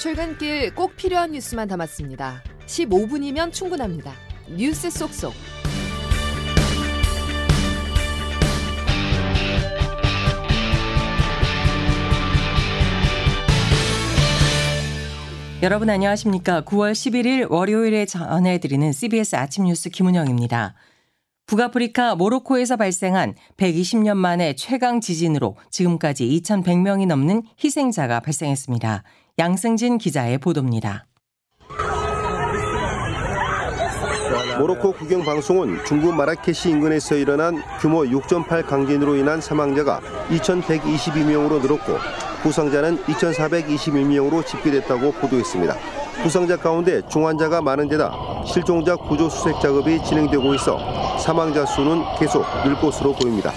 출근길 꼭 필요한 뉴스만 담았습니다. 15분이면 충분합니다. 뉴스 속속. 여러분 안녕하십니까? 9월 11일 월요일에 전해드리는 CBS 아침 뉴스 김은영입니다. 북아프리카 모로코에서 발생한 120년 만에 최강 지진으로 지금까지 2,100명이 넘는 희생자가 발생했습니다. 양승진 기자의 보도입니다. 모로코 국영 방송은 중부 마라케시 인근에서 일어난 규모 6.8 강진으로 인한 사망자가 2,122명으로 늘었고 부상자는 2,421명으로 집계됐다고 보도했습니다. 부상자 가운데 중환자가 많은 데다 실종자 구조 수색 작업이 진행되고 있어 사망자 수는 계속 늘 것으로 보입니다.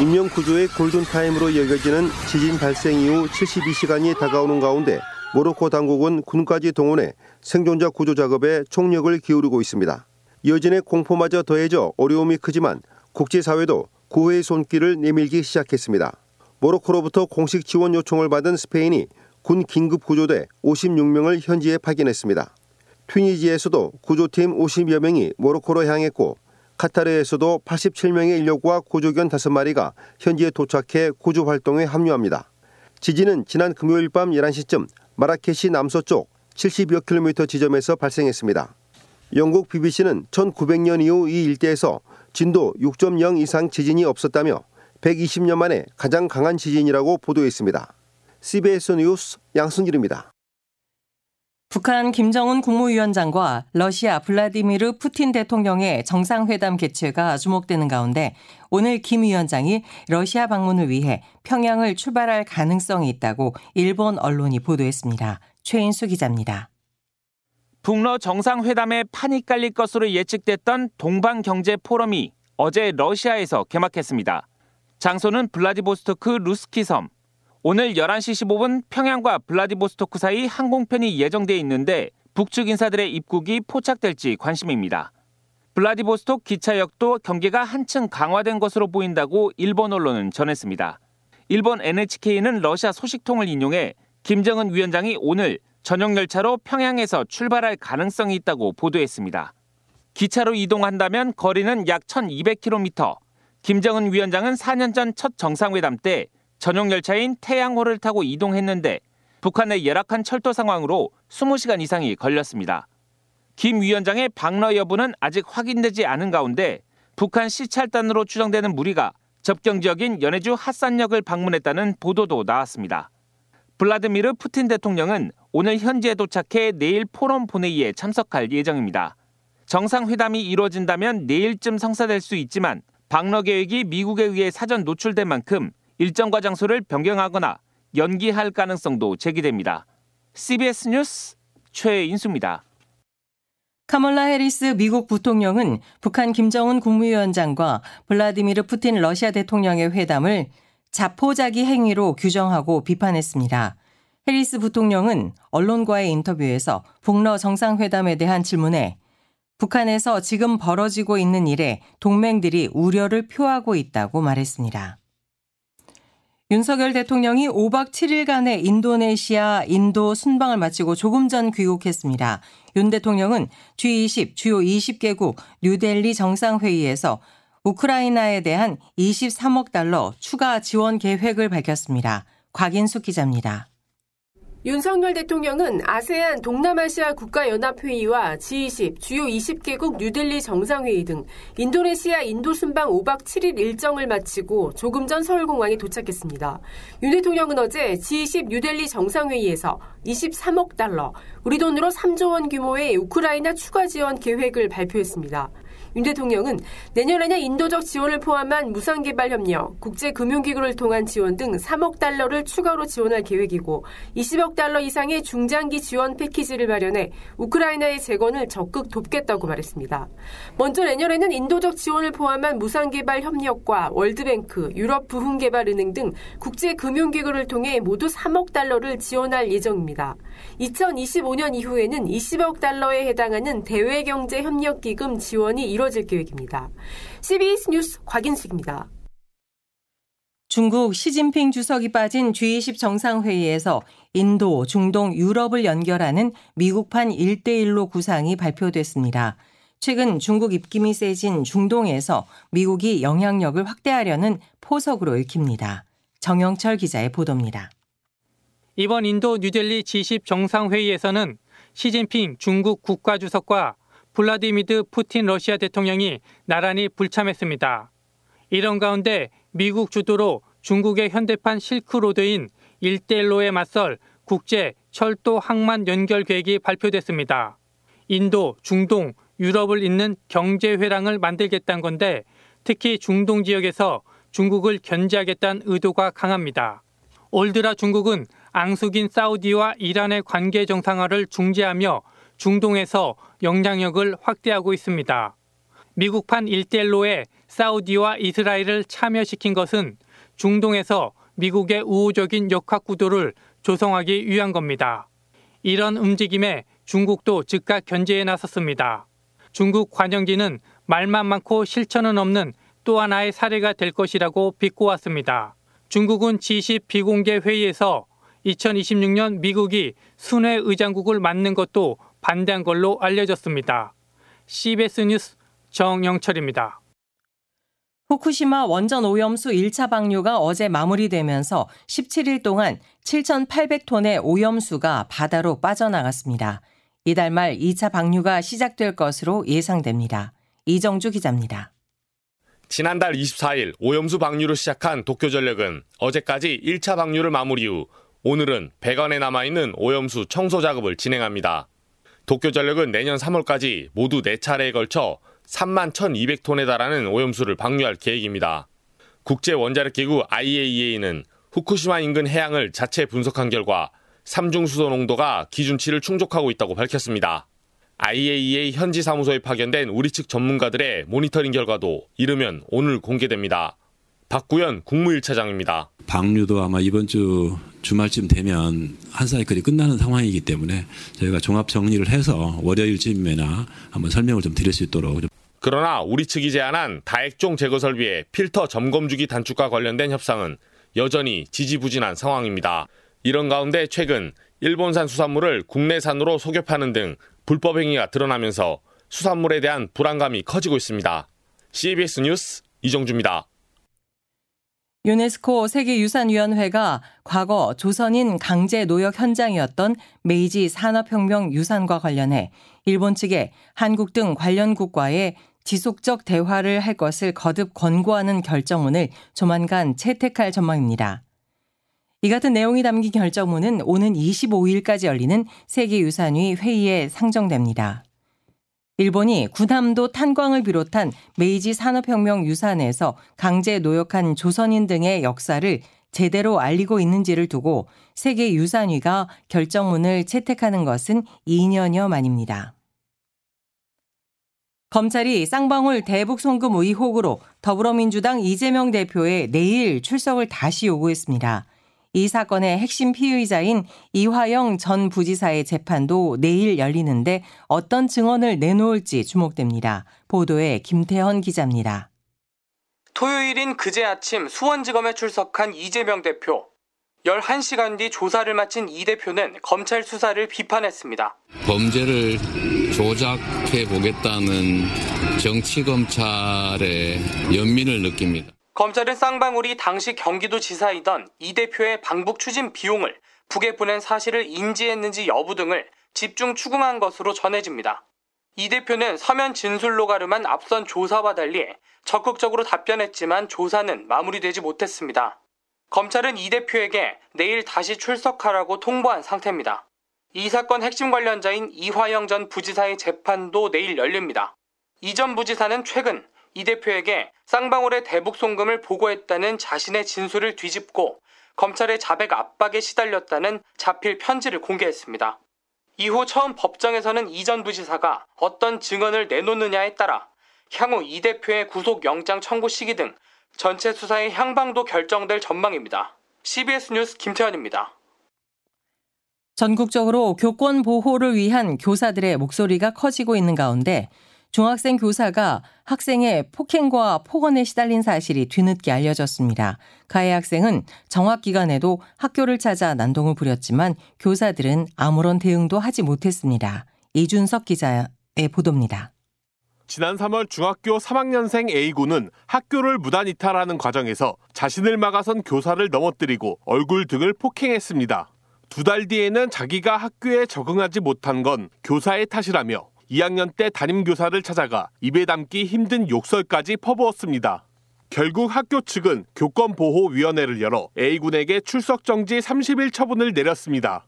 인명 구조의 골든타임으로 여겨지는 지진 발생 이후 72시간이 다가오는 가운데 모로코 당국은 군까지 동원해 생존자 구조 작업에 총력을 기울이고 있습니다. 여진의 공포마저 더해져 어려움이 크지만 국제사회도 구호의 손길을 내밀기 시작했습니다. 모로코로부터 공식 지원 요청을 받은 스페인이 군 긴급 구조대 56명을 현지에 파견했습니다. 튀니지에서도 구조팀 50여 명이 모로코로 향했고 카타르에서도 87명의 인력과 구조견 5마리가 현지에 도착해 구조 활동에 합류합니다. 지진은 지난 금요일 밤 11시쯤 마라케시 남서쪽 70여 킬로미터 지점에서 발생했습니다. 영국 BBC는 1900년 이후 이 일대에서 진도 6.0 이상 지진이 없었다며 120년 만에 가장 강한 지진이라고 보도했습니다. CBS 뉴스 양승길입니다. 북한 김정은 국무위원장과 러시아 블라디미르 푸틴 대통령의 정상회담 개최가 주목되는 가운데 오늘 김 위원장이 러시아 방문을 위해 평양을 출발할 가능성이 있다고 일본 언론이 보도했습니다. 최인수 기자입니다. 북러 정상회담에 판이 깔릴 것으로 예측됐던 동방경제 포럼이 어제 러시아에서 개막했습니다. 장소는 블라디보스토크 루스키 섬. 오늘 11시 15분 평양과 블라디보스토크 사이 항공편이 예정돼 있는데 북측 인사들의 입국이 포착될지 관심입니다. 블라디보스톡 기차역도 경계가 한층 강화된 것으로 보인다고 일본 언론은 전했습니다. 일본 NHK는 러시아 소식통을 인용해 김정은 위원장이 오늘 전용 열차로 평양에서 출발할 가능성이 있다고 보도했습니다. 기차로 이동한다면 거리는 약 1200km. 김정은 위원장은 4년 전 첫 정상회담 때 전용 열차인 태양호를 타고 이동했는데 북한의 열악한 철도 상황으로 20시간 이상이 걸렸습니다. 김 위원장의 방러 여부는 아직 확인되지 않은 가운데 북한 시찰단으로 추정되는 무리가 접경 지역인 연해주 핫산역을 방문했다는 보도도 나왔습니다. 블라드미르 푸틴 대통령은 오늘 현지에 도착해 내일 포럼 본회의에 참석할 예정입니다. 정상회담이 이루어진다면 내일쯤 성사될 수 있지만 방러 계획이 미국에 의해 사전 노출된 만큼 일정과 장소를 변경하거나 연기할 가능성도 제기됩니다. CBS 뉴스 최인수입니다. 카멀라 해리스 미국 부통령은 북한 김정은 국무위원장과 블라디미르 푸틴 러시아 대통령의 회담을 자포자기 행위로 규정하고 비판했습니다. 해리스 부통령은 언론과의 인터뷰에서 북러 정상회담에 대한 질문에 북한에서 지금 벌어지고 있는 일에 동맹들이 우려를 표하고 있다고 말했습니다. 윤석열 대통령이 5박 7일간의 인도네시아, 인도 순방을 마치고 조금 전 귀국했습니다. 윤 대통령은 G20 주요 20개국 뉴델리 정상회의에서 우크라이나에 대한 23억 달러 추가 지원 계획을 밝혔습니다. 곽인숙 기자입니다. 윤석열 대통령은 아세안 동남아시아 국가연합회의와 G20 주요 20개국 뉴델리 정상회의 등 인도네시아 인도 순방 5박 7일 일정을 마치고 조금 전 서울공항에 도착했습니다. 윤 대통령은 어제 G20 뉴델리 정상회의에서 23억 달러, 우리 돈으로 3조 원 규모의 우크라이나 추가 지원 계획을 발표했습니다. 윤 대통령은 내년에는 인도적 지원을 포함한 무상개발 협력, 국제금융기구를 통한 지원 등 3억 달러를 추가로 지원할 계획이고 20억 달러 이상의 중장기 지원 패키지를 마련해 우크라이나의 재건을 적극 돕겠다고 말했습니다. 먼저 내년에는 인도적 지원을 포함한 무상개발 협력과 월드뱅크, 유럽 부흥개발은행 등 국제금융기구를 통해 모두 3억 달러를 지원할 예정입니다. 2025년 이후에는 20억 달러에 해당하는 대외경제협력기금 지원이 이뤄 이루어질 계획입니다. CBS 뉴스 곽인숙입니다. 중국 시진핑 주석이 빠진 G20 정상회의에서 인도, 중동, 유럽을 연결하는 미국판 일대일로 구상이 발표됐습니다. 최근 중국 입김이 세진 중동에서 미국이 영향력을 확대하려는 포석으로 읽힙니다. 정영철 기자의 보도입니다. 이번 인도 뉴델리 G20 정상회의에서는 시진핑 중국 국가주석과 블라디미르 푸틴 러시아 대통령이 나란히 불참했습니다. 이런 가운데 미국 주도로 중국의 현대판 실크로드인 일대일로에 맞설 국제 철도 항만 연결 계획이 발표됐습니다. 인도, 중동, 유럽을 잇는 경제 회랑을 만들겠다는 건데 특히 중동 지역에서 중국을 견제하겠다는 의도가 강합니다. 올 들어 중국은 앙숙인 사우디와 이란의 관계 정상화를 중재하며 중동에서 영향력을 확대하고 있습니다. 미국판 일대일로에 사우디와 이스라엘을 참여시킨 것은 중동에서 미국의 우호적인 역학 구도를 조성하기 위한 겁니다. 이런 움직임에 중국도 즉각 견제에 나섰습니다. 중국 관영지는 말만 많고 실천은 없는 또 하나의 사례가 될 것이라고 비꼬았습니다. 중국은 G10 비공개 회의에서 2026년 미국이 순회 의장국을 맡는 것도 반대한 걸로 알려졌습니다. CBS 뉴스 정영철입니다. 후쿠시마 원전 오염수 1차 방류가 어제 마무리되면서 17일 동안 7,800톤의 오염수가 바다로 빠져나갔습니다. 이달 말 2차 방류가 시작될 것으로 예상됩니다. 이정주 기자입니다. 지난달 24일 오염수 방류를 시작한 도쿄전력은 어제까지 1차 방류를 마무리 후 오늘은 배관에 남아있는 오염수 청소 작업을 진행합니다. 도쿄전력은 내년 3월까지 모두 4차례에 걸쳐 3만 1,200톤에 달하는 오염수를 방류할 계획입니다. 국제원자력기구 IAEA는 후쿠시마 인근 해양을 자체 분석한 결과 삼중수소 농도가 기준치를 충족하고 있다고 밝혔습니다. IAEA 현지 사무소에 파견된 우리 측 전문가들의 모니터링 결과도 이르면 오늘 공개됩니다. 박구현 국무일차장입니다. 방류도 아마 이번 주 주말쯤 되면 한 사이클이 끝나는 상황이기 때문에 저희가 종합 정리를 해서 월요일쯤에나 한번 설명을 좀 드릴 수 있도록 그러나 우리 측이 제안한 다액종 제거 설비의 필터 점검 주기 단축과 관련된 협상은 여전히 지지부진한 상황입니다. 이런 가운데 최근 일본산 수산물을 국내산으로 속여 파는 등 불법 행위가 드러나면서 수산물에 대한 불안감이 커지고 있습니다. CBS 뉴스 이정주입니다. 유네스코 세계유산위원회가 과거 조선인 강제 노역 현장이었던 메이지 산업혁명 유산과 관련해 일본 측에 한국 등 관련 국가에 지속적 대화를 할 것을 거듭 권고하는 결정문을 조만간 채택할 전망입니다. 이 같은 내용이 담긴 결정문은 오는 25일까지 열리는 세계유산위 회의에 상정됩니다. 일본이 군함도 탄광을 비롯한 메이지 산업혁명 유산에서 강제 노역한 조선인 등의 역사를 제대로 알리고 있는지를 두고 세계 유산위가 결정문을 채택하는 것은 2년여 만입니다. 검찰이 쌍방울 대북 송금 의혹으로 더불어민주당 이재명 대표의 내일 출석을 다시 요구했습니다. 이 사건의 핵심 피의자인 이화영 전 부지사의 재판도 내일 열리는데 어떤 증언을 내놓을지 주목됩니다. 보도에 김태헌 기자입니다. 토요일인 그제 아침 수원지검에 출석한 이재명 대표. 11시간 뒤 조사를 마친 이 대표는 검찰 수사를 비판했습니다. 범죄를 조작해 보겠다는 정치검찰의 연민을 느낍니다. 검찰은 쌍방울이 당시 경기도지사이던 이 대표의 방북 추진 비용을 북에 보낸 사실을 인지했는지 여부 등을 집중 추궁한 것으로 전해집니다. 이 대표는 서면 진술로 가름한 앞선 조사와 달리 적극적으로 답변했지만 조사는 마무리되지 못했습니다. 검찰은 이 대표에게 내일 다시 출석하라고 통보한 상태입니다. 이 사건 핵심 관련자인 이화영 전 부지사의 재판도 내일 열립니다. 이 전 부지사는 최근 이 대표에게 쌍방울의 대북 송금을 보고했다는 자신의 진술을 뒤집고 검찰의 자백 압박에 시달렸다는 자필 편지를 공개했습니다. 이후 처음 법정에서는 이 전 부지사가 어떤 증언을 내놓느냐에 따라 향후 이 대표의 구속 영장 청구 시기 등 전체 수사의 향방도 결정될 전망입니다. CBS 뉴스 김태현입니다. 전국적으로 교권 보호를 위한 교사들의 목소리가 커지고 있는 가운데 중학생 교사가 학생의 폭행과 폭언에 시달린 사실이 뒤늦게 알려졌습니다. 가해 학생은 정학 기간에도 학교를 찾아 난동을 부렸지만 교사들은 아무런 대응도 하지 못했습니다. 이준석 기자의 보도입니다. 지난 3월 중학교 3학년생 A군은 학교를 무단 이탈하는 과정에서 자신을 막아선 교사를 넘어뜨리고 얼굴 등을 폭행했습니다. 두 달 뒤에는 자기가 학교에 적응하지 못한 건 교사의 탓이라며 2학년 때 담임교사를 찾아가 입에 담기 힘든 욕설까지 퍼부었습니다. 결국 학교 측은 교권보호위원회를 열어 A군에게 출석 정지 30일 처분을 내렸습니다.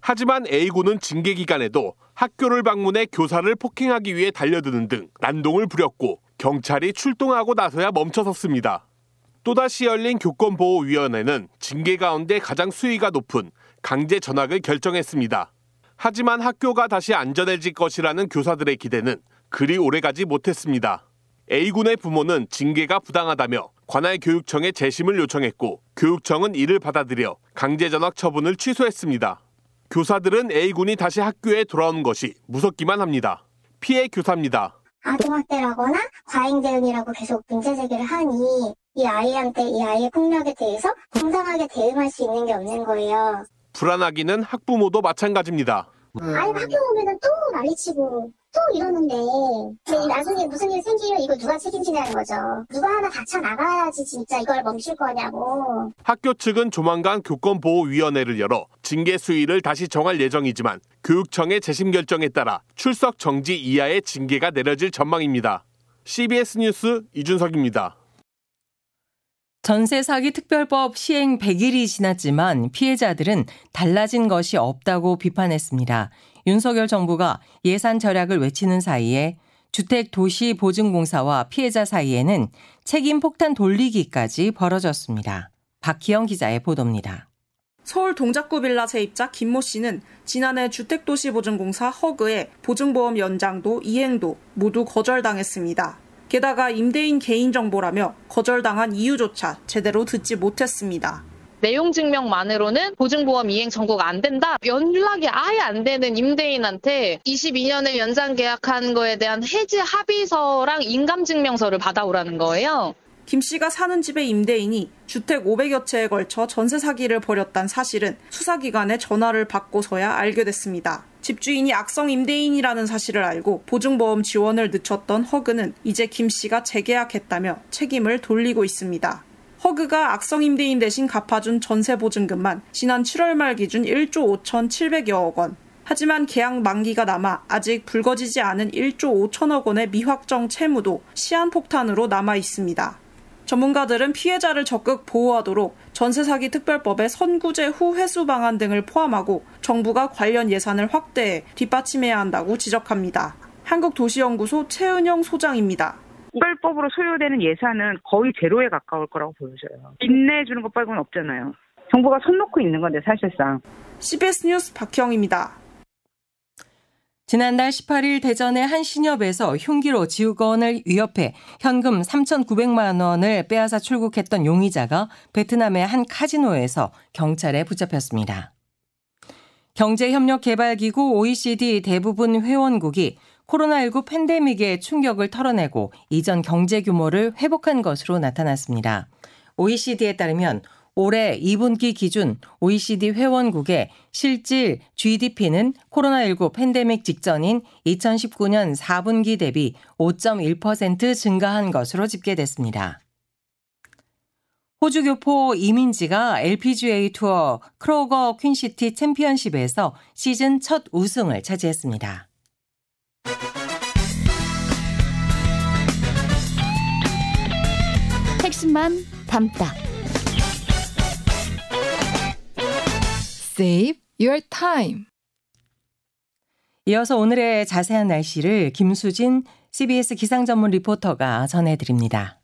하지만 A군은 징계 기간에도 학교를 방문해 교사를 폭행하기 위해 달려드는 등 난동을 부렸고 경찰이 출동하고 나서야 멈춰섰습니다. 또다시 열린 교권보호위원회는 징계 가운데 가장 수위가 높은 강제 전학을 결정했습니다. 하지만 학교가 다시 안전해질 것이라는 교사들의 기대는 그리 오래가지 못했습니다. A군의 부모는 징계가 부당하다며 관할 교육청에 재심을 요청했고 교육청은 이를 받아들여 강제 전학 처분을 취소했습니다. 교사들은 A군이 다시 학교에 돌아오는 것이 무섭기만 합니다. 피해 교사입니다. 아동학대라거나 과잉 대응이라고 계속 문제 제기를 하니 이 아이한테 이 아이의 폭력에 대해서 당당하게 대응할 수 있는 게 없는 거예요. 불안하기는 학부모도 마찬가지입니다. 아이 학교 오면은 또 난리치고 또 이러는데 나중에 무슨 일 생기면 이거 누가 책임지냐는 거죠. 누가 하나 다쳐 나가야지 진짜 이걸 멈출 거냐고. 학교 측은 조만간 교권보호위원회를 열어 징계 수위를 다시 정할 예정이지만 교육청의 재심 결정에 따라 출석 정지 이하의 징계가 내려질 전망입니다. CBS 뉴스 이준석입니다. 전세 사기 특별법 시행 100일이 지났지만 피해자들은 달라진 것이 없다고 비판했습니다. 윤석열 정부가 예산 절약을 외치는 사이에 주택도시보증공사와 피해자 사이에는 책임 폭탄 돌리기까지 벌어졌습니다. 박희영 기자의 보도입니다. 서울 동작구 빌라 세입자 김모 씨는 지난해 주택도시보증공사 허그의 보증보험 연장도 이행도 모두 거절당했습니다. 게다가 임대인 개인정보라며 거절당한 이유조차 제대로 듣지 못했습니다. 내용 증명만으로는 보증보험 이행 청구가 안 된다. 연락이 아예 안 되는 임대인한테 22년에 연장 계약한 거에 대한 해지 합의서랑 인감 증명서를 받아오라는 거예요. 김 씨가 사는 집의 임대인이 주택 500여 채에 걸쳐 전세 사기를 벌였단 사실은 수사기관에 전화를 받고서야 알게 됐습니다. 집주인이 악성 임대인이라는 사실을 알고 보증보험 지원을 늦췄던 허그는 이제 김 씨가 재계약했다며 책임을 돌리고 있습니다. 허그가 악성 임대인 대신 갚아준 전세 보증금만 지난 7월 말 기준 1조 5,700여억 원. 하지만 계약 만기가 남아 아직 불거지지 않은 1조 5천억 원의 미확정 채무도 시한폭탄으로 남아 있습니다. 전문가들은 피해자를 적극 보호하도록 전세 사기 특별법의 선구제 후 회수 방안 등을 포함하고 정부가 관련 예산을 확대해 뒷받침해야 한다고 지적합니다. 한국도시연구소 최은영 소장입니다. 특별법으로 소요되는 예산은 거의 제로에 가까울 거라고 보여져요. 인내해주는 것 빼고는 없잖아요. 정부가 손 놓고 있는 건데 사실상. CBS 뉴스 박형입니다. 지난달 18일 대전의 한 신협에서 흉기로 지휘권을 위협해 현금 3,900만 원을 빼앗아 출국했던 용의자가 베트남의 한 카지노에서 경찰에 붙잡혔습니다. 경제협력개발기구 OECD 대부분 회원국이 코로나19 팬데믹의 충격을 털어내고 이전 경제 규모를 회복한 것으로 나타났습니다. OECD에 따르면 올해 2분기 기준 OECD 회원국의 실질 GDP는 코로나19 팬데믹 직전인 2019년 4분기 대비 5.1% 증가한 것으로 집계됐습니다. 호주 교포 이민지가 LPGA 투어 크로거 퀸시티 챔피언십에서 시즌 첫 우승을 차지했습니다. 핵심만 담다. Save your time. 이어서 오늘의 자세한 날씨를 김수진 CBS 기상 전문 리포터가 전해드립니다.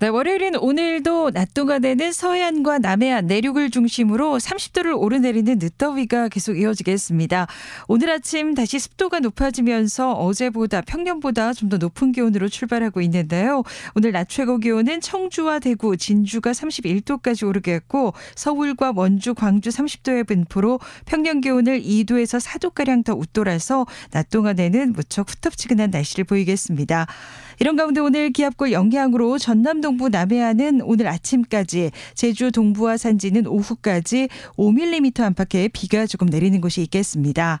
네, 월요일은 오늘도 낮 동안에는 서해안과 남해안 내륙을 중심으로 30도를 오르내리는 늦더위가 계속 이어지겠습니다. 오늘 아침 다시 습도가 높아지면서 어제보다 평년보다 좀 더 높은 기온으로 출발하고 있는데요. 오늘 낮 최고 기온은 청주와 대구, 진주가 31도까지 오르겠고 서울과 원주, 광주 30도의 분포로 평년 기온을 2도에서 4도가량 더 웃돌아서 낮 동안에는 무척 후텁지근한 날씨를 보이겠습니다. 이런 가운데 오늘 기압골 영향으로 전남 동부 남해안은 오늘 아침까지 제주 동부와 산지는 오후까지 5mm 안팎의 비가 조금 내리는 곳이 있겠습니다.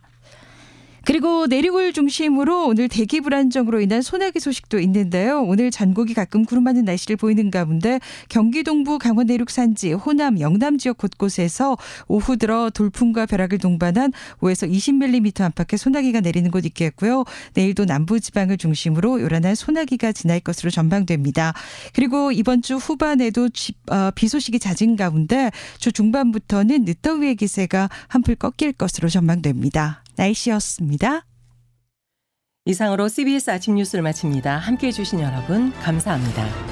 그리고 내륙을 중심으로 오늘 대기 불안정으로 인한 소나기 소식도 있는데요. 오늘 전국이 가끔 구름 많은 날씨를 보이는 가운데 경기 동부 강원 내륙 산지, 호남, 영남 지역 곳곳에서 오후 들어 돌풍과 벼락을 동반한 5에서 20mm 안팎의 소나기가 내리는 곳 있겠고요. 내일도 남부 지방을 중심으로 요란한 소나기가 지날 것으로 전망됩니다. 그리고 이번 주 후반에도 어, 비 소식이 잦은 가운데 주 중반부터는 늦더위의 기세가 한풀 꺾일 것으로 전망됩니다. 날씨였습니다. 이상으로 CBS 아침 뉴스를 마칩니다. 함께 해 주신 여러분 감사합니다.